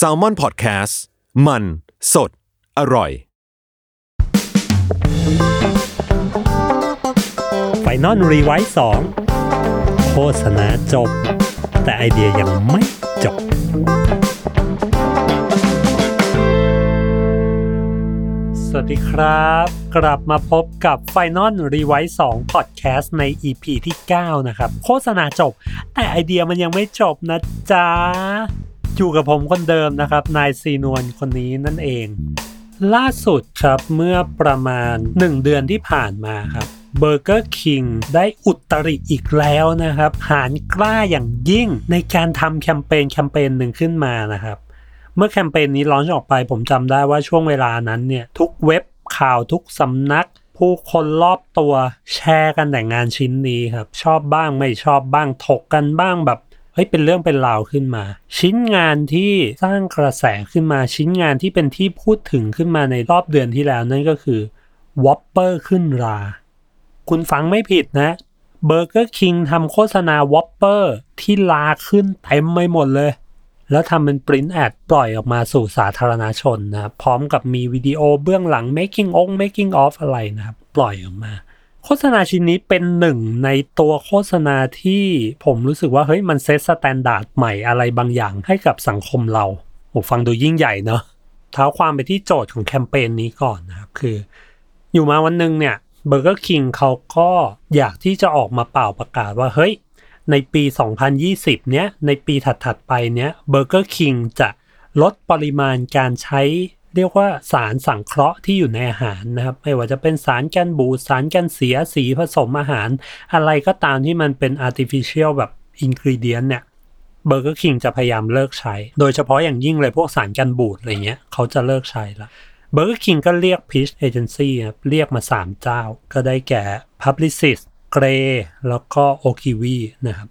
Salmon Podcast มัน สด อร่อย Final Revise สองโฆษณาจบ แต่ไอเดียยังไม่จบ สวัสดีครับ กลับมาพบกับ Final r e v i s e 2 Podcast ใน EP ที่ 9 นะครับ โฆษณาจบ แต่ไอเดียมันยังไม่จบนะจ๊ะ อยู่กับผมคนเดิมนะครับ นายซีนวลคนนี้นั่นเอง ล่าสุดครับเมื่อประมาณ 1 เดือนที่ผ่านมาครับเบอร์เกอร์คิงได้อุตริอีกแล้วนะครับ หาญกล้าอย่างยิ่งในการทำแคมเปญแคมเปญหนึ่งขึ้นมานะครับ เมื่อแคมเปญนี้ launch ออกไป ผมจำได้ว่าช่วงเวลานั้นเนี่ยทุกเว็บข่าวทุกสำนัก ผู้คนรอบตัวแชร์กันแต่งานชิ้นนี้ครับ ชอบบ้างไม่ชอบบ้างถกกันบ้างแบบเฮ้ยเป็นเรื่องเป็นราวขึ้นมา ชิ้นงานที่สร้างกระแสขึ้นมาชิ้นงานที่เป็นที่พูดถึงขึ้นมาในรอบเดือนที่แล้วนั่นก็คือ Whopper ขึ้นรา คุณฟังไม่ผิดนะเบอร์เกอร์คิงทำโฆษณา Whopperที่ราขึ้นเต็มไปหมดเลย แล้วทำเป็น print ad ปล่อยออกมาสู่สาธารณชนนะครับพร้อมกับมีวิดีโอเบื้องหลัง making of making of อะไรนะครับ ปล่อยออกมา โฆษณาชิ้นนี้เป็นหนึ่งในตัวโฆษณาที่ผมรู้สึกว่าเฮ้ยมัน set standard ใหม่อะไรบางอย่างให้กับสังคมเราโอ้ฟังดูยิ่งใหญ่เนาะเท้าความไปที่โจทย์ของแคมเปญนี้ก่อนนะครับ คืออยู่มาวันหนึ่งเนี่ยเบอร์เกอร์คิงเขาก็อยากที่จะออกมาป่าวประกาศว่าเฮ้ย ในปี 2020 เนี้ย ในปีถัด ๆ ไปเนี้ยเบอร์เกอร์คิงจะลดปริมาณการใช้เรียกว่าสารสังเคราะห์ที่อยู่ในอาหารนะครับ ไม่ว่าจะเป็นสารกันบูดสารกันเสียสีผสมอาหาร อะไรก็ตามที่มันเป็น artificial แบบ ingredient เนี่ยเบอร์เกอร์คิงจะพยายามเลิกใช้ โดยเฉพาะอย่างยิ่งเลยพวกสารกันบูดอะไรเงี้ยเขาจะเลิกใช้ละเบอร์เกอร์คิงก็เรียก Pitch Agency ครับเรียกมา 3 เจ้า ก็ได้แก่ Publicis Grey แล้วก็ o k i w i นะครับ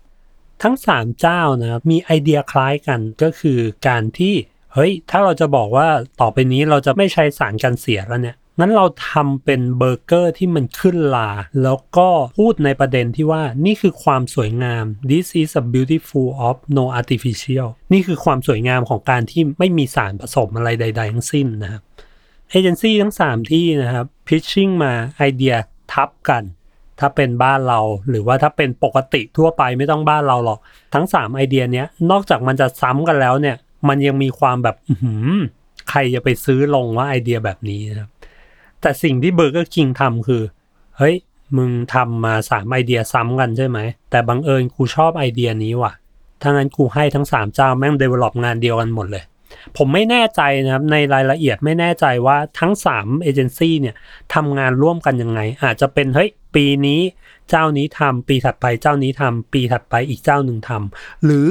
ทั้ง 3 เจ้านะครับมีไอเดียคล้ายกันก็คือการที่เฮ้ย ถ้าเราจะบอกว่าต่อไปนี้เราจะไม่ใช้สารกันเสียแล้วเนี่ยงั้นเราทำเป็นเบอร์เกอร์ที่มันขึ้นรา แล้วก็พูดในประเด็นที่ว่านี่คือความสวยงาม this is a beautiful of no artificial นี่คือความสวยงามของการที่ไม่มีสารผสมอะไรใด ๆ ทั้งสิ้นนะครับเอเจนซี่ทั้ง 3 ที่นะครับ pitching มาไอเดียทับกัน ถ้าเป็นบ้านเรา หรือว่าถ้าเป็นปกติทั่วไปไม่ต้องบ้านเราหรอก ทั้ง 3 ไอเดียเนี้ยนอกจากมันจะซ้ำกันแล้วเนี่ย มันยังมีความแบบหืมใครจะไปซื้อลงว่าไอเดียแบบนี้นะครับแต่สิ่งที่เบอร์เกอร์คิงทำคือ เฮ้ย มึงทำมาสามไอเดียซ้ำกันใช่ไหม แต่บังเอิญกูชอบไอเดียนี้ว่ะถ้างั้นกูให้ทั้ง3เจ้าแม่ง develop งานเดียวกันหมดเลย ผมไม่แน่ใจนะครับ ในรายละเอียดไม่แน่ใจว่าทั้ง3เอเจนซี่เนี่ยทำงานร่วมกันยังไง อาจจะเป็น เฮ้ย ปีนี้เจ้านี้ทำปีถัดไปเจ้านี้ทำปีถัดไปอีกเจ้าหนึ่งทำหรือ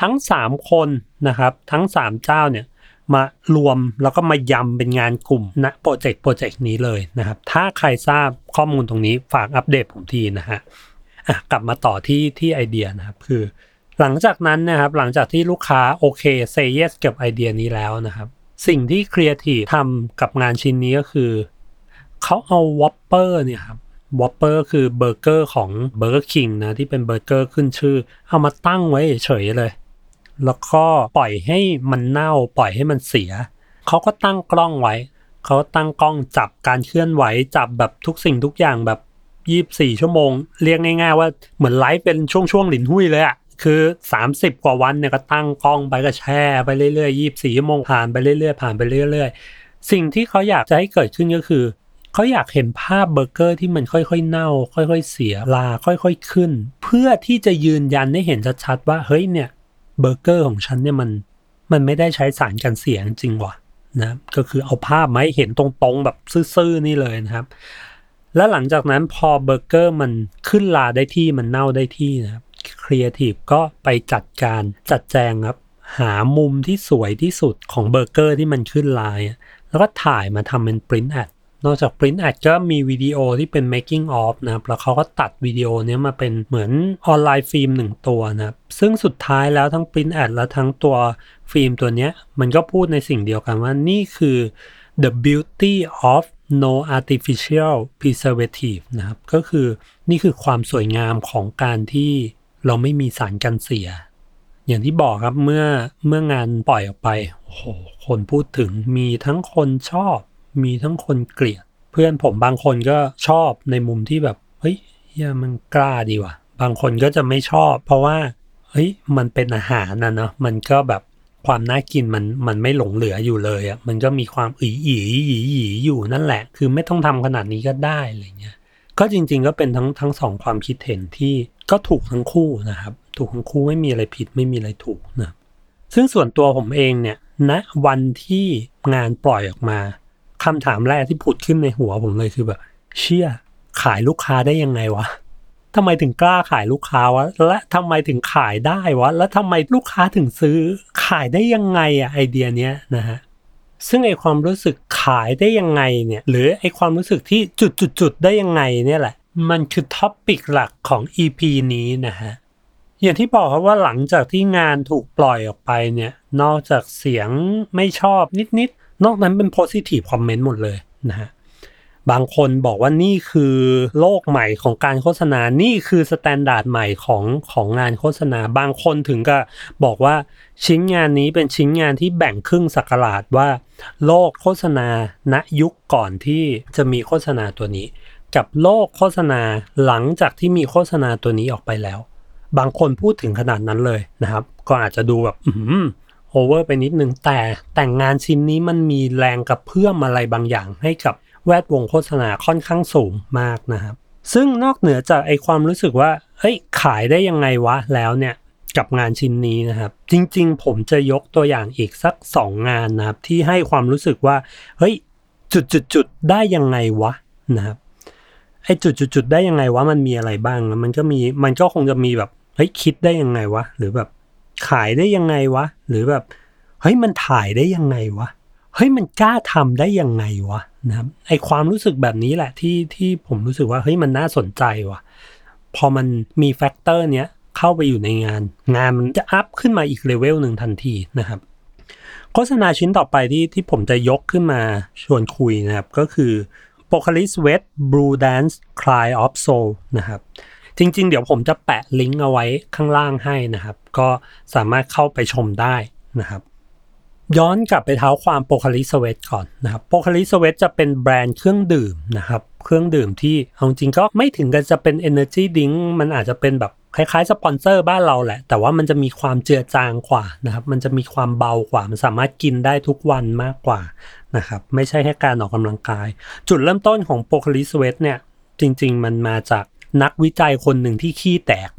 ทั้ง 3 คนนะครับ ทั้ง 3 เจ้าเนี่ยมารวมแล้วก็มายำเป็นงานกลุ่มณ project project นี้เลยนะครับ ถ้าใครทราบข้อมูลตรงนี้ฝากอัปเดตผมทีนะฮะอะกลับมาต่อที่ที่ไอเดียนะครับคือ หลังจากนั้นนะครับหลังจากที่ลูกค้าโอเค say yes กับไอเดียนี้แล้วนะครับ สิ่งที่ครีเอทีฟทำกับงานชิ้นนี้ก็คือเขาเอา Whopper เนี่ยครับ Whopper คือเบอร์เกอร์ของเบอร์เกอร์คิงนะที่เป็นเบอร์เกอร์ขึ้นชื่อ เอามาตั้งไว้เฉยเลย แล้วก็ปล่อยให้มันเน่าปล่อยให้มันเสีย เขาก็ตั้งกล้องไว้ เขาตั้งกล้องจับการเคลื่อนไหวจับแบบทุกสิ่งทุกอย่างแบบยี่บสี่ชั่วโมง เรียกง่าย ๆ ว่าเหมือนไลฟ์เป็นช่วงๆหลินหุ้ยเลยอะคือ 30 กว่าวันเนี่ยก็ตั้งกล้องไปก็แช่ไปเรื่อยๆยี่บสี่ชั่วโมงผ่านไปเรื่อยๆผ่านไปเรื่อย ๆ สิ่งที่เขาอยากจะให้เกิดขึ้นก็คือ เขาอยากเห็นภาพเบอร์เกอร์ที่มันค่อยๆ เน่า ค่อยๆ เสียลาค่อยๆขึ้น เพื่อที่จะยืนยันให้เห็นชัดๆว่าเฮ้ยเนี่ยเบอร์เกอร์ของฉันเนี่ยมันมันไม่ได้ใช้สารกันเสียจริงๆ ว่ะนะก็คือเอาภาพมาให้เห็นตรงๆแบบซื่อๆนี่เลยนะครับ แล้วหลังจากนั้นพอเบอร์เกอร์มันขึ้นราได้ที่มันเน่าได้ที่นะครับครีเอทีฟก็ไปจัดการจัดแจงครับ หามุมที่สวยที่สุดของเบอร์เกอร์ที่มันขึ้นราอะแล้วก็ถ่ายมาทำเป็น print ad นอกจาก print ad ก็มีวิดีโอที่เป็น making of นะครับแล้วเขาก็ตัดวิดีโอเนี้ยมาเป็นเหมือนonline film หนึ่งตัวนะครับซึ่งสุดท้ายแล้วทั้ง print ad และทั้งตัวฟิล์มตัวเนี้ยมันก็พูดในสิ่งเดียวกันว่านี่คือ the beauty of no artificial preservative นะครับก็คือนี่คือความสวยงามของการที่เราไม่มีสารกันเสีย อย่างที่บอกครับเมื่อเมื่องานปล่อยออกไปโอ้โหคนพูดถึงมีทั้งคนชอบ มีทั้งคนเกลียด เพื่อนผมบางคนก็ชอบในมุมที่แบบเฮ้ยเฮียมันกล้าดีว่ะ บางคนก็จะไม่ชอบ เพราะว่าเฮ้ยมันเป็นอาหารนะเนาะมันก็แบบความน่ากินมันมันไม่หลงเหลืออยู่เลยอะ่ะมันก็มีความอีอีอีอีอยู่นั่นแหละ คือไม่ต้องทำขนาดนี้ก็ได้อะไรเงี้ยก็จริง ๆ ก็เป็นทั้งทั้งสองความคิดเห็นที่ก็ถูกทั้งคู่นะครับ ถูกทั้งคู่ไม่มีอะไรผิดไม่มีอะไรถูกนะซึ่งส่วนตัวผมเองเนี่ยณนะวันที่งานปล่อยออกมา คำถามแรกที่ผุดขึ้นในหัวผมเลยคือแบบ เชี่ยขายลูกค้าได้ยังไงวะทำไมถึงกล้าขายลูกค้าวะ และทำไมถึงขายได้วะ แล้วทำไมลูกค้าถึงซื้อ ขายได้ยังไงอะไอเดียเนี้ยนะฮะซึ่งไอความรู้สึกขายได้ยังไงเนี่ย หรือไอความรู้สึกที่จุดจุดจุดได้ยังไงเนี่ยแหละ มันคือ topic หลักของ EP นี้นะฮะ อย่างที่บอกครับว่าหลังจากที่งานถูกปล่อยออกไปเนี่ย นอกจากเสียงไม่ชอบนิดๆ นอกนั้นเป็น positive comment หมดเลยนะฮะบางคนบอกว่านี่คือโลกใหม่ของการโฆษณา นี่คือ standard ใหม่ของของงานโฆษณา บางคนถึงกับบอกว่าชิ้นงานนี้เป็นชิ้นงานที่แบ่งครึ่งศักราชว่า โลกโฆษณาณยุคก่อนที่จะมีโฆษณาตัวนี้ กับโลกโฆษณาหลังจากที่มีโฆษณาตัวนี้ออกไปแล้ว บางคนพูดถึงขนาดนั้นเลยนะครับ ก็อาจจะดูแบบ โอเวอร์ไปนิดนึง แต่แต่งงานชิ้นนี้มันมีแรงกับเพื่อมอะไรบางอย่างให้กับแวดวงโฆษณาค่อนข้างสูงมากนะครับ ซึ่งนอกเหนือจากไอความรู้สึกว่าเฮ้ยขายได้ยังไงวะแล้วเนี่ยกับงานชิ้นนี้นะครับ จริงๆ ผมจะยกตัวอย่างอีกสักสองงานนะครับ ที่ให้ความรู้สึกว่าเฮ้ยจุดๆๆได้ยังไงวะนะครับไอจุดๆๆได้ยังไงวะมันมีอะไรบ้างมันก็มีมันก็คงจะมีแบบเฮ้ยคิดได้ยังไงวะหรือแบบ ขายได้ยังไงวะ หรือแบบ เฮ้ยมันถ่ายได้ยังไงวะ เฮ้ยมันกล้าทำได้ยังไงวะนะครับไอความรู้สึกแบบนี้แหละที่ที่ผมรู้สึกว่าเฮ้ยมันน่าสนใจว่ะพอมันมี factor เนี้ยเข้าไปอยู่ในงาน งานมันจะ up ขึ้นมาอีกเลเวลหนึ่งทันทีนะครับ โฆษณาชิ้นต่อไปที่ที่ผมจะยกขึ้นมาชวนคุยนะครับ ก็คือ p o c a l i s Wet Blue Dance Cry of Soul นะครับ จริง ๆ เดี๋ยวผมจะแปะลิงก์เอาไว้ข้างล่างให้นะครับ ก็สามารถเข้าไปชมได้นะครับ ย้อนกลับไปเท้าความ Pocari Sweat ก่อนนะครับ Pocari Sweat จะเป็นแบรนด์เครื่องดื่มนะครับ เครื่องดื่มที่เอาจริงก็ไม่ถึงกับจะเป็น Energy Drink มันอาจจะเป็นแบบคล้ายๆสปอนเซอร์บ้านเราแหละ แต่ว่ามันจะมีความเจือจางกว่านะครับ มันจะมีความเบากว่า มันสามารถกินได้ทุกวันมากกว่านะครับ ไม่ใช่แค่การออกกำลังกาย จุดเริ่มต้นของโปคาลิสเวตเนี่ย จริง ๆ มันมาจาก นักวิจัยคนหนึ่งที่ขี้แตก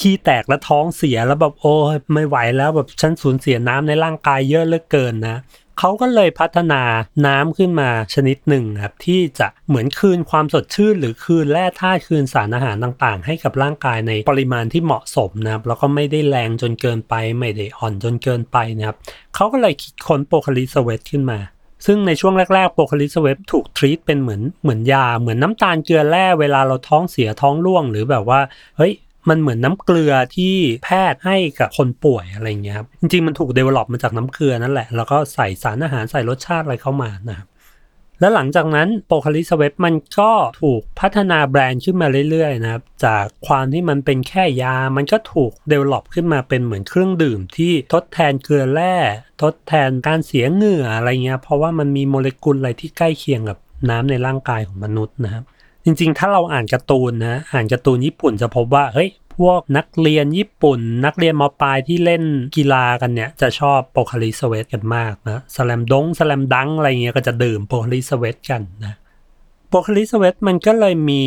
ขี้แตกแล้วท้องเสียแล้วแบบโอ้ไม่ไหวแล้วแบบฉันสูญเสียน้ำในร่างกายเยอะเหลือเกินนะเขาก็เลยพัฒนาน้ำขึ้นมาชนิดหนึ่งครับที่จะเหมือนคืนความสดชื่น หรือคืนแร่ธาตุคืนสารอาหารต่างๆ ให้กับร่างกายในปริมาณที่เหมาะสมนะครับแล้วก็ไม่ได้แรงจนเกินไป ไม่ได้อ่อนจนเกินไปนะครับเขาก็เลยคิดค้น Pocari Sweat ขึ้นมา ซึ่งในช่วงแรกๆ Pocari Sweat ถูก treat เป็นเหมือนเหมือนยา เหมือนน้ำตาลเกลือแร่เวลาเราท้องเสียท้องร่วง หรือแบบว่าเฮ้ยมันเหมือนน้ำเกลือที่แพทย์ให้กับคนป่วยอะไรเงี้ยครับจริงๆมันถูก develop มาจากน้ำเกลือนั่นแหละ แล้วก็ใส่สารอาหารใส่รสชาติอะไรเข้ามานะครับ แล้วหลังจากนั้น Pocari Sweat มันก็ถูกพัฒนาแบรนด์ขึ้นมาเรื่อยๆนะครับ จากความที่มันเป็นแค่ยา มันก็ถูก develop ขึ้นมาเป็นเหมือนเครื่องดื่มที่ทดแทนเกลือแร่ ทดแทนการเสียเหงื่ออะไรเงี้ย เพราะว่ามันมีโมเลกุลอะไรที่ใกล้เคียงกับน้ำในร่างกายของมนุษย์นะครับ จริงๆ ถ้าเราอ่านการ์ตูนนะ อ่านการ์ตูนญี่ปุ่นจะพบว่า เฮ้ย พวกนักเรียนญี่ปุ่น นักเรียนมปลายที่เล่นกีฬากันเนี่ย จะชอบ Pocari Sweat กันมากนะ Slam Dunk Slam Dunk อะไรเงี้ยก็จะดื่ม Pocari Sweat กันนะ Pocari Sweat มันก็เลยมี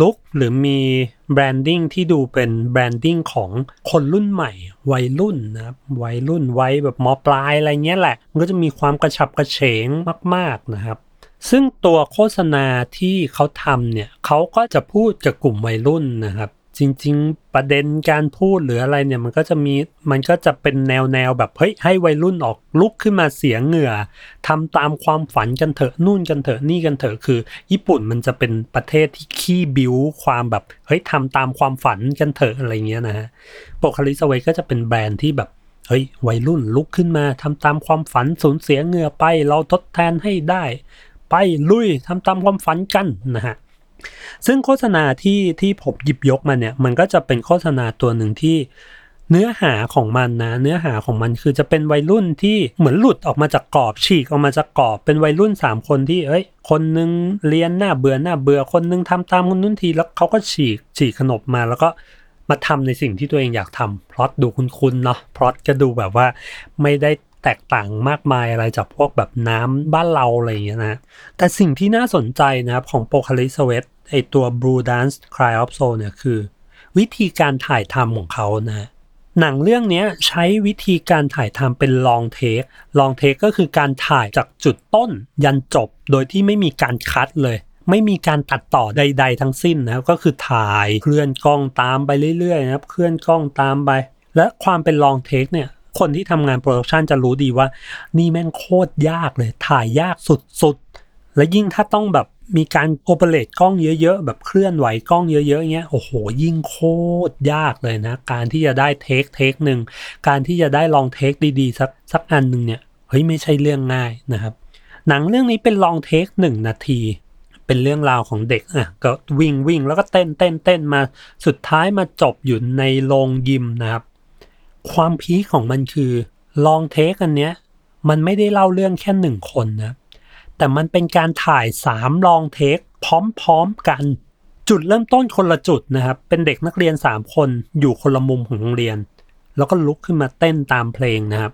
look หรือมี branding ที่ดูเป็น branding ของคนรุ่นใหม่ วัยรุ่นนะครับวัยรุ่นวัยแบบมปลายอะไรเงี้ยแหละ มันก็จะมีความกระฉับกระเฉงมาก ๆนะครับ ซึ่งตัวโฆษณาที่เขาทำเนี่ยเขาก็จะพูดกับกลุ่มวัยรุ่นนะครับ จริง ๆ ประเด็นการพูดหรืออะไรเนี่ยมันก็จะมีมันก็จะเป็นแนวแนวแบบเฮ้ยให้วัยรุ่นออกลุกขึ้นมาเสียเหงื่อทำตามความฝันกันเถอะนู่นกันเถอะนี่กันเถอะคือ ญี่ปุ่นมันจะเป็นประเทศที่ขี้บิวความแบบเฮ้ยทำตามความฝันกันเถอะอะไรเงี้ยนะฮะโปคาลิสเวก็จะเป็นแบรนด์ที่แบบเฮ้ยวัยรุ่นลุกขึ้นมาทำตามความฝันสูญเสียเหงื่อไป เราทดแทนให้ได้ ไปลุยทำตามความฝันกันนะฮะ ซึ่งโฆษณาที่ที่ผมหยิบยกมาเนี่ย มันก็จะเป็นโฆษณาตัวหนึ่งที่เนื้อหาของมันนะ เนื้อหาของมันคือจะเป็นวัยรุ่นที่เหมือนหลุดออกมาจากกรอบฉีกออกมาจากกรอบเป็นวัยรุ่นสามคนที่เอ้ย คนนึงเรียนหน้าเบื่อหน้าเบื่อคนนึงทำตามคนนู้นทีแล้วเขาก็ฉีกฉีกขนบมาแล้วก็มาทำในสิ่งที่ตัวเองอยากทำพลอตดูคุ้นๆเนาะพลอตก็ดูแบบว่าไม่ได้ แตกต่างมากมายอะไรจากพวกแบบน้ำบ้านเราอะไรอย่างเงี้ยนะ แต่สิ่งที่น่าสนใจนะครับของโปคาลิสเวตไอตัว Blue Dance Cry of Soul เนี่ยคือ วิธีการถ่ายทำของเขานะหนังเรื่องนี้ใช้วิธีการถ่ายทำเป็นลองเทคlong take ก็คือการถ่ายจากจุดต้นยันจบโดยที่ไม่มีการ cut เลย ไม่มีการตัดต่อใด ๆ ทั้งสิ้นนะก็คือถ่ายเคลื่อนกล้องตามไปเรื่อยๆนะครับเคลื่อนกล้องตามไป และความเป็น long take เนี่ย คนที่ทำงาน production จะรู้ดีว่า นี่แม่งโคตรยากเลย ถ่ายยากสุดๆ และยิ่งถ้าต้องแบบมีการ operate กล้องเยอะๆ แบบเคลื่อนไหวกล้องเยอะๆเงี้ยโอ้โห ยิ่งโคตรยากเลยนะ การที่จะได้ take take หนึ่งการที่จะได้ลองเทคดีๆ สักสักอันหนึ่งเนี่ยเฮ้ยไม่ใช่เรื่องง่ายนะครับ หนังเรื่องนี้เป็นลองเทคหนึ่งนาที เป็นเรื่องราวของเด็กอะก็วิ่งวิ่งแล้วก็เต้นเต้นเต้นมาสุดท้ายมาจบอยู่ในโรงยิมนะครับ ความพีคของมันคือลองเทคอันเนี้ย มันไม่ได้เล่าเรื่องแค่หนึ่งคนนะ แต่มันเป็นการถ่ายสามลองเทคพร้อมๆกัน จุดเริ่มต้นคนละจุดนะครับ เป็นเด็กนักเรียน3คนอยู่คนละมุมของโรงเรียน แล้วก็ลุกขึ้นมาเต้นตามเพลงนะครับ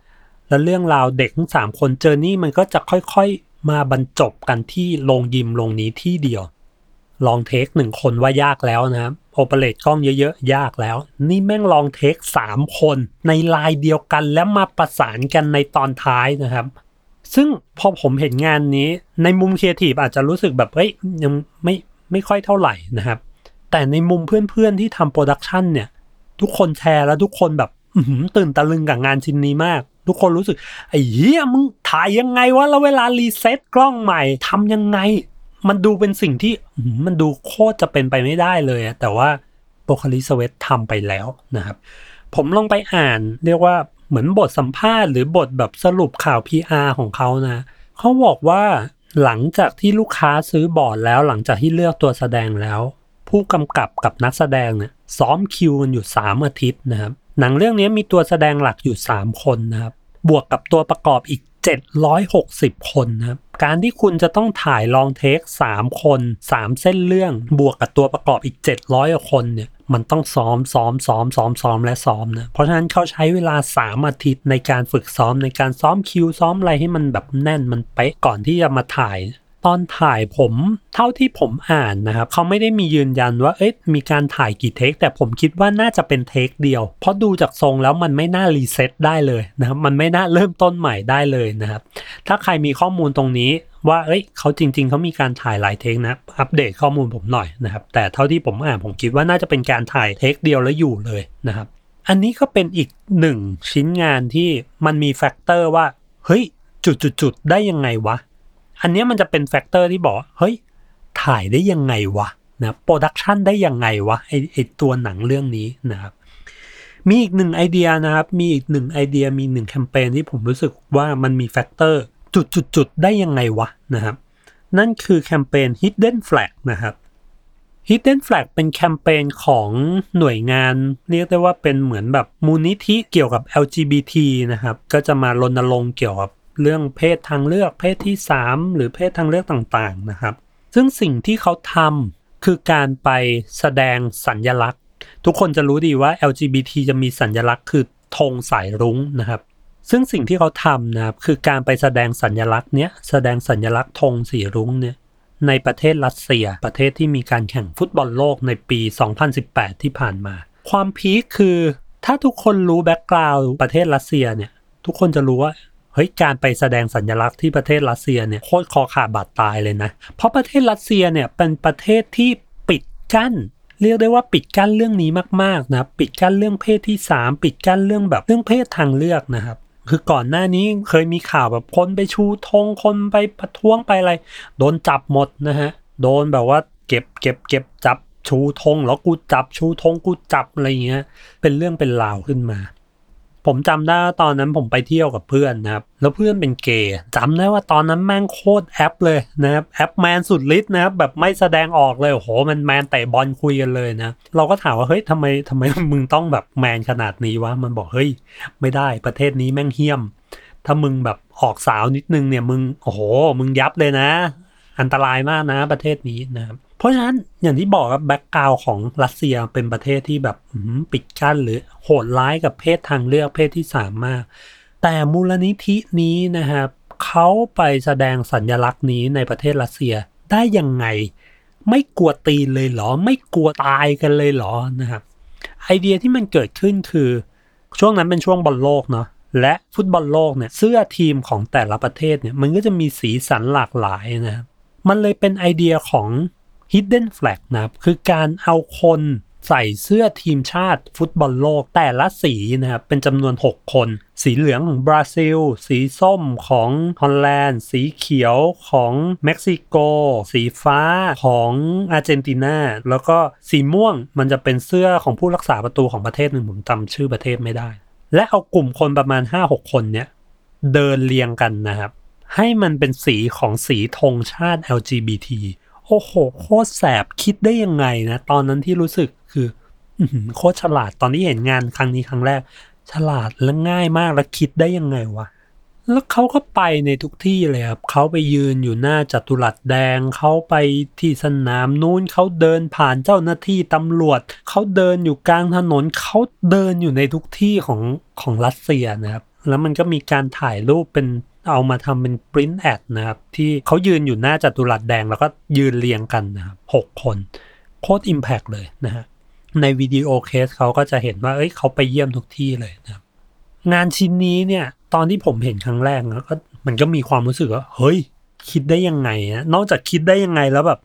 แล้วเรื่องราวเด็กทั้งสามคนเจอนี่มันก็จะค่อยๆมาบรรจบกันที่โรงยิมโรงนี้ที่เดียว long take หนึ่งคนว่ายากแล้วนะครับ operate กล้องเยอะๆ ยากแล้ว นี่แม่ง long take สามคนในลายเดียวกันแล้วมาประสานกันในตอนท้ายนะครับ ซึ่งพอผมเห็นงานนี้ในมุมครีเอทีฟอาจจะรู้สึกแบบเอ้ยยังไม่ไม่ค่อยเท่าไหร่นะครับ แต่ในมุมเพื่อนๆที่ทำ production เนี่ยทุกคนแชร์แล้วทุกคนแบบตื่นตะลึงกับงานชิ้นนี้มาก ทุกคนรู้สึกไอ้เหี้ยมึงถ่ายยังไงวะแล้วเวลา reset กล้องใหม่ทำยังไง มันดูเป็นสิ่งที่มันดูโคตรจะเป็นไปไม่ได้เลยแต่ว่า Pocari Sweat ทำไปแล้วนะครับ ผมลองไปอ่านเรียกว่าเหมือนบทสัมภาษณ์หรือบทแบบสรุปข่าว PR ของเขานะเขาบอกว่าหลังจากที่ลูกค้าซื้อบอร์ดแล้วหลังจากที่เลือกตัวแสดงแล้ว ผู้กำกับกับนักแสดงเนี่ยซ้อมคิวกันอยู่ 3 อาทิตย์นะครับ หนังเรื่องนี้มีตัวแสดงหลักอยู่ 3 คนนะครับ บวกกับตัวประกอบอีก 760 คนนะครับ การที่คุณจะต้องถ่ายลองเทค 3 คน 3 เส้นเรื่องบวกกับตัวประกอบอีก 700คนเนี่ยมันต้องซ้อมซ้อมซ้อมซ้อมซ้อมและซ้อมนะเพราะฉะนั้นเขาใช้เวลา 3 อาทิตย์ในการฝึกซ้อมในการซ้อมคิวซ้อมอะไรให้มันแบบแน่นมันเป๊ะก่อนที่จะมาถ่าย ตอนถ่ายผมเท่าที่ผมอ่านนะครับเขาไม่ได้มียืนยันว่าเอ๊ะมีการถ่ายกี่ take แต่ผมคิดว่าน่าจะเป็น take เดียว เพราะดูจากทรงแล้วมันไม่น่า reset ได้เลยนะครับมันไม่น่าเริ่มต้นใหม่ได้เลยนะครับ ถ้าใครมีข้อมูลตรงนี้ว่าเอ้ยเขาจริง ๆเขามีการถ่ายหลาย take นะอัปเดตข้อมูลผมหน่อยนะครับ แต่เท่าที่ผมอ่านผมคิดว่าน่าจะเป็นการถ่าย take เดียวแล้วอยู่เลยนะครับ อันนี้ก็เป็นอีกหนึ่งชิ้นงานที่มันมี factor ว่าเฮ้ยจุดๆได้ยังไงวะ อันนี้มันจะเป็น factor ที่บอกเฮ้ย ถ่ายได้ยังไงวะนะ production ได้ยังไงวะไอไอตัวหนังเรื่องนี้นะครับ มีอีกหนึ่งไอเดียนะครับ มีอีกหนึ่งไอเดียมีหนึ่งแคมเปญที่ผมรู้สึกว่ามันมี factor จุดๆได้ยังไงวะนะครับ นั่นคือแคมเปญ Hidden Flag นะครับ Hidden Flag เป็นแคมเปญของหน่วยงานเรียกได้ว่าเป็นเหมือนแบบมูลนิธิเกี่ยวกับ LGBT นะครับ ก็จะมารณรงค์เกี่ยวกับ เรื่องเพศทางเลือกเพศที่ 3 หรือเพศทางเลือกต่างๆนะครับ ซึ่งสิ่งที่เขาทำคือการไปแสดงสัญญลักษณ์ ทุกคนจะรู้ดีว่า LGBT จะมีสัญญลักษณ์คือธงสายรุ้งนะครับ ซึ่งสิ่งที่เขาทำนะครับคือการไปแสดงสัญญลักษณ์เนี้ยแสดงสัญญลักษณ์ธงสีรุ้งเนี่ยในประเทศรัสเซีย ประเทศที่มีการแข่งฟุตบอลโลกในปี 2018 ที่ผ่านมา ความ peak คือถ้าทุกคนรู้ background ประเทศรัสเซียเนี่ย ทุกคนจะรู้ว่า เฮ้ยการไปแสดงสัญลักษณ์ที่ประเทศรัสเซียเนี่ยโคตรคอขาดบาดตายเลยนะ เพราะประเทศรัสเซียเนี่ยเป็นประเทศที่ปิดกั้นเรียกได้ว่าปิดกั้นเรื่องนี้มากๆนะปิดกั้นเรื่องเพศที่ 3 ปิดกั้นเรื่องแบบเรื่องเพศทางเลือกนะครับคือก่อนหน้านี้เคยมีข่าวแบบคนไปชูธงคนไปประท้วงไปอะไร โดนจับหมดนะฮะโดนแบบว่าเก็บเก็บเก็บจับชูธงแล้วกูจับชูธงกูจับอะไรเงี้ยเป็นเรื่องเป็นราวขึ้นมา ผมจำได้ว่าตอนนั้นผมไปเที่ยวกับเพื่อนนะครับ แล้วเพื่อนเป็นเกย์จำได้ว่าตอนนั้นแม่งโคตรแอ๊บเลยนะครับแอ๊บแมนสุดฤทธิ์นะครับแบบไม่แสดงออกเลยโอ้โหมันแมนเตะบอลคุยกันเลยนะ เราก็ถามว่าเฮ้ยทำไมทำไมมึงต้องแบบแมนขนาดนี้วะมันบอกเฮ้ยไม่ได้ประเทศนี้แม่งเหี้ยม ถ้ามึงแบบออกสาวนิดนึงเนี่ยมึงโอ้โห มึงยับเลยนะ อันตรายมากนะประเทศนี้นะครับ เพราะฉะนั้นอย่างที่บอกครับ background ของรัสเซียเป็นประเทศที่แบบปิดกั้นหรือโหดร้ายกับเพศทางเลือกเพศที่สามมาก แต่มูลนิธินี้นะครับเขาไปแสดงสัญลักษณ์นี้ในประเทศรัสเซียได้ยังไง ไม่กลัวตีนเลยเหรอ ไม่กลัวตายกันเลยเหรอนะครับไอเดียที่มันเกิดขึ้นคือ ช่วงนั้นเป็นช่วงบอลโลกเนาะและฟุตบอลโลกเนี่ยเสื้อทีมของแต่ละประเทศเนี่ยมันก็จะมีสีสันหลากหลายนะครับมันเลยเป็นไอเดียของ hidden flag นะครับคือการเอาคนใส่เสื้อทีมชาติฟุตบอลโลกแต่ละสีนะครับเป็นจำนวน 6 คน สีเหลืองของบราซิล สีส้มของฮอลแลนด์ สีเขียวของเม็กซิโก สีฟ้าของอาร์เจนตินาแล้วก็สีม่วงมันจะเป็นเสื้อของผู้รักษาประตูของประเทศหนึ่งผมจำชื่อประเทศไม่ได้ และเอากลุ่มคนประมาณ 5-6 คนเนี่ยเดินเรียงกันนะครับ ให้มันเป็นสีของสีธงชาติ LGBT โอ้โหโคตรแสบคิดได้ยังไงนะตอนนั้นที่รู้สึกคือโคตรฉลาดตอนที่เห็นงานครั้งนี้ครั้งแรก ฉลาดและง่ายมากแล้วคิดได้ยังไงวะแล้วเขาก็ไปในทุกที่เลยครับเขาไปยืนอยู่หน้าจัตุรัสแดง เขาไปที่สนามนู้นเขาเดินผ่านเจ้าหน้าที่ตำรวจ เขาเดินอยู่กลางถนน เขาเดินอยู่ในทุกที่ของของรัสเซียนะครับ แล้วมันก็มีการถ่ายรูปเป็น เอามาทำเป็นปริ้นแอดนะครับ ที่เขายืนอยู่หน้าจัตุรัสแดงแล้วก็ยืนเรียงกันนะครับหกคนโคตรอิมแพกเลยนะฮะในวิดีโอเคสเขาก็จะเห็นว่า เอ้ยเขาไปเยี่ยมทุกที่เลยนะครับ งานชิ้นนี้เนี่ย ตอนที่ผมเห็นครั้งแรกนะก็มันก็มีความรู้สึกว่า เฮ้ย คิดได้ยังไงนะนอกจากคิดได้ยังไงแล้วแบบ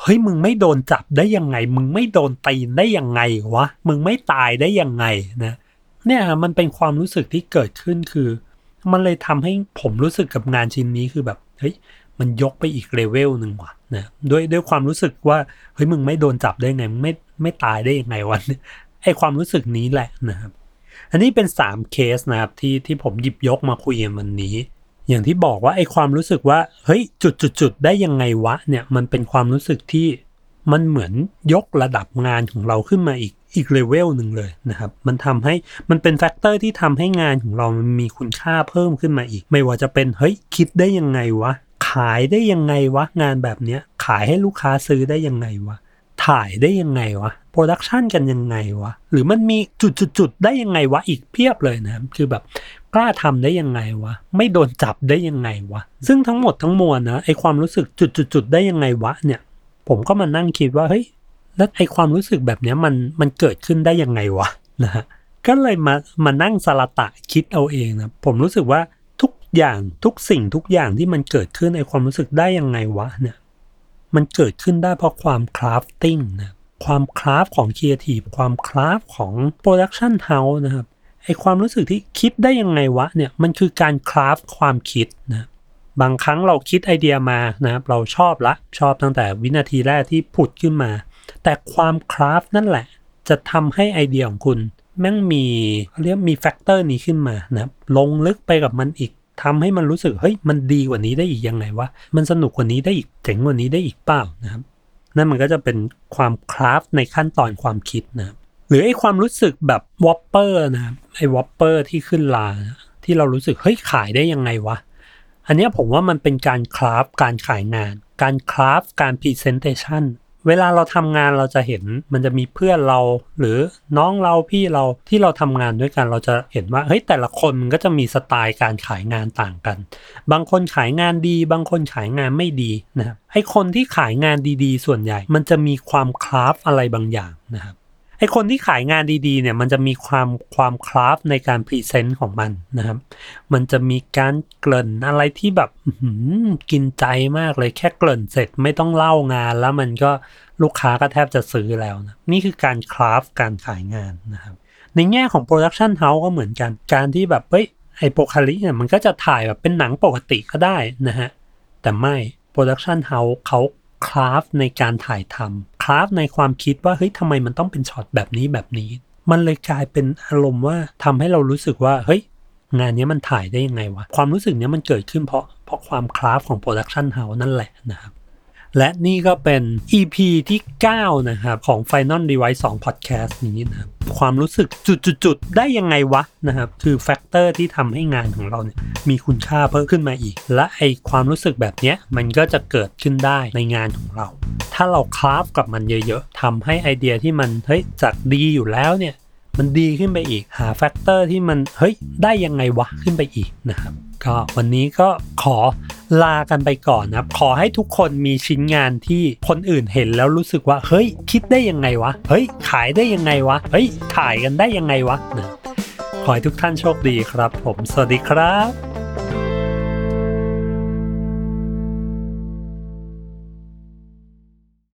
เฮ้ย มึงไม่โดนจับได้ยังไง มึงไม่โดนตีนได้ยังไงวะ มึงไม่ตายได้ยังไงนะ เนี่ยมันเป็นความรู้สึกที่เกิดขึ้นคือ มันเลยทำให้ผมรู้สึกกับงานชิ้นนี้คือแบบเฮ้ยมันยกไปอีกเลเวลหนึ่งว่ะนะด้วยด้วยความรู้สึกว่าเฮ้ยมึงไม่โดนจับได้ไงมึงไม่ไม่ตายได้ยังไงวะไอความรู้สึกนี้แหละนะครับ อันนี้เป็น 3 เคสนะครับที่ที่ผมหยิบยกมาคุยกันวันนี้ อย่างที่บอกว่าไอความรู้สึกว่าเฮ้ยจุดจุดจุดได้ยังไงวะเนี่ยมันเป็นความรู้สึกที่มันเหมือนยกระดับงานของเราขึ้นมาอีก อีกเลเวลหนึ่งเลยนะครับ มันทำให้มันเป็น factor ที่ทำให้งานของเรามันมีคุณค่าเพิ่มขึ้นมาอีก ไม่ว่าจะเป็นเฮ้ยคิดได้ยังไงวะ ขายได้ยังไงวะ งานแบบเนี้ยขายให้ลูกค้าซื้อได้ยังไงวะ ถ่ายได้ยังไงวะโปรดักชันกันยังไงวะ หรือมันมีจุดๆๆได้ยังไงวะอีกเพียบเลยนะครับคือแบบกล้าทำได้ยังไงวะ ไม่โดนจับได้ยังไงวะ ซึ่งทั้งหมดทั้งมวลนะไอความรู้สึกจุดๆๆได้ยังไงวะเนี่ย ผมก็มานั่งคิดว่าเฮ้ย แล้วไอความรู้สึกแบบนี้มันมันเกิดขึ้นได้ยังไงวะนะฮะก็เลยมามานั่งสละตะคิดเอาเองนะผมรู้สึกว่าทุกอย่างทุกสิ่งทุกอย่างที่มันเกิดขึ้นไอความรู้สึกได้ยังไงวะเนี่ยมันเกิดขึ้นได้เพราะความ crafting นะความ craft ของครีเอทีฟความ craft ของ production house นะครับไอความรู้สึกที่คิดได้ยังไงวะเนี่ยมันคือการ craft ความคิดนะบางครั้งเราคิดไอเดียมานะครับเราชอบละชอบตั้งแต่วินาทีแรกที่ผุดขึ้นมา แต่ความ craft นั่นแหละ จะทำให้ไอเดียของคุณ แม่งมีเรียกมี factor นี้ขึ้นมานะครับลงลึกไปกับมันอีกทำให้มันรู้สึกเฮ้ยมันดีกว่านี้ได้อีกยังไงวะมันสนุกกว่านี้ได้อีกเจ๋งกว่านี้ได้อีกเปล่านะครับนั่นมันก็จะเป็นความ craft ในขั้นตอนความคิดนะครับหรือไอ้ความรู้สึกแบบ Whopper นะครับไอ้ Whopper ที่ขึ้นราที่เรารู้สึกเฮ้ยขายได้ยังไงวะอันนี้ผมว่ามันเป็นการ craft การขายงาน การ craft การ presentation เวลาเราทำงานเราจะเห็นมันจะมีเพื่อนเรา หรือน้องเราพี่เราที่เราทำงานด้วยกันเราจะเห็นว่าเฮ้ยแต่ละคนมันก็จะมีสไตล์การขายงานต่างกัน บางคนขายงานดี บางคนขายงานไม่ดีนะครับไอ้คนที่ขายงานดีๆ ส่วนใหญ่ มันจะมีความ craft อะไรบางอย่างนะครับ ไอคนที่ขายงานดีๆเนี่ยมันจะมีความความ craft ในการ present ของมันนะครับ มันจะมีการเกริ่นอะไรที่แบบกินใจมากเลยแค่เกริ่นเสร็จไม่ต้องเล่างาน แล้วมันก็ลูกค้าก็แทบจะซื้อแล้วนะนี่คือการ craft การขายงานนะครับ ในแง่ของ production house ก็เหมือนกันการที่แบบเฮ้ยไอ Pocari เนี่ยมันก็จะถ่ายแบบเป็นหนังปกติก็ได้นะฮะแต่ไอ้ production house เขา craft ในการถ่ายทำ craft ในความคิดว่าเฮ้ยทำไมมันต้องเป็นช็อตแบบนี้แบบนี้ มันเลยกลายเป็นอารมณ์ว่าทำให้เรารู้สึกว่าเฮ้ยงานนี้มันถ่ายได้ยังไงวะ ความรู้สึกนี้มันเกิดขึ้นเพราะเพราะความ craft ของ production house นั่นแหละนะครับ และนี่ก็เป็น EP ที่ 9 นะครับของ Final Device 2 Podcast นี้นะครับความรู้สึกจุดๆได้ยังไงวะนะครับคือ factor ที่ทำให้งานของเราเนี่ยมีคุณค่าเพิ่มขึ้นมาอีก และไอความรู้สึกแบบนี้มันก็จะเกิดขึ้นได้ในงานของเรา ถ้าเรา craft กับมันเยอะๆทำให้ไอเดียที่มันเฮ้ยจากดีอยู่แล้วเนี่ยมันดีขึ้นไปอีกหา factor ที่มันเฮ้ยได้ยังไงวะขึ้นไปอีกนะครับ ก็วันนี้ก็ขอลากันไปก่อนนะขอให้ทุกคนมีชิ้นงานที่คนอื่นเห็นแล้วรู้สึกว่า เฮ้ย คิดได้ยังไงวะ เฮ้ย ขายได้ยังไงวะ เฮ้ย ถ่ายกันได้ยังไงวะนะขอให้ทุกท่านโชคดีครับ ผม สวัสดีครับ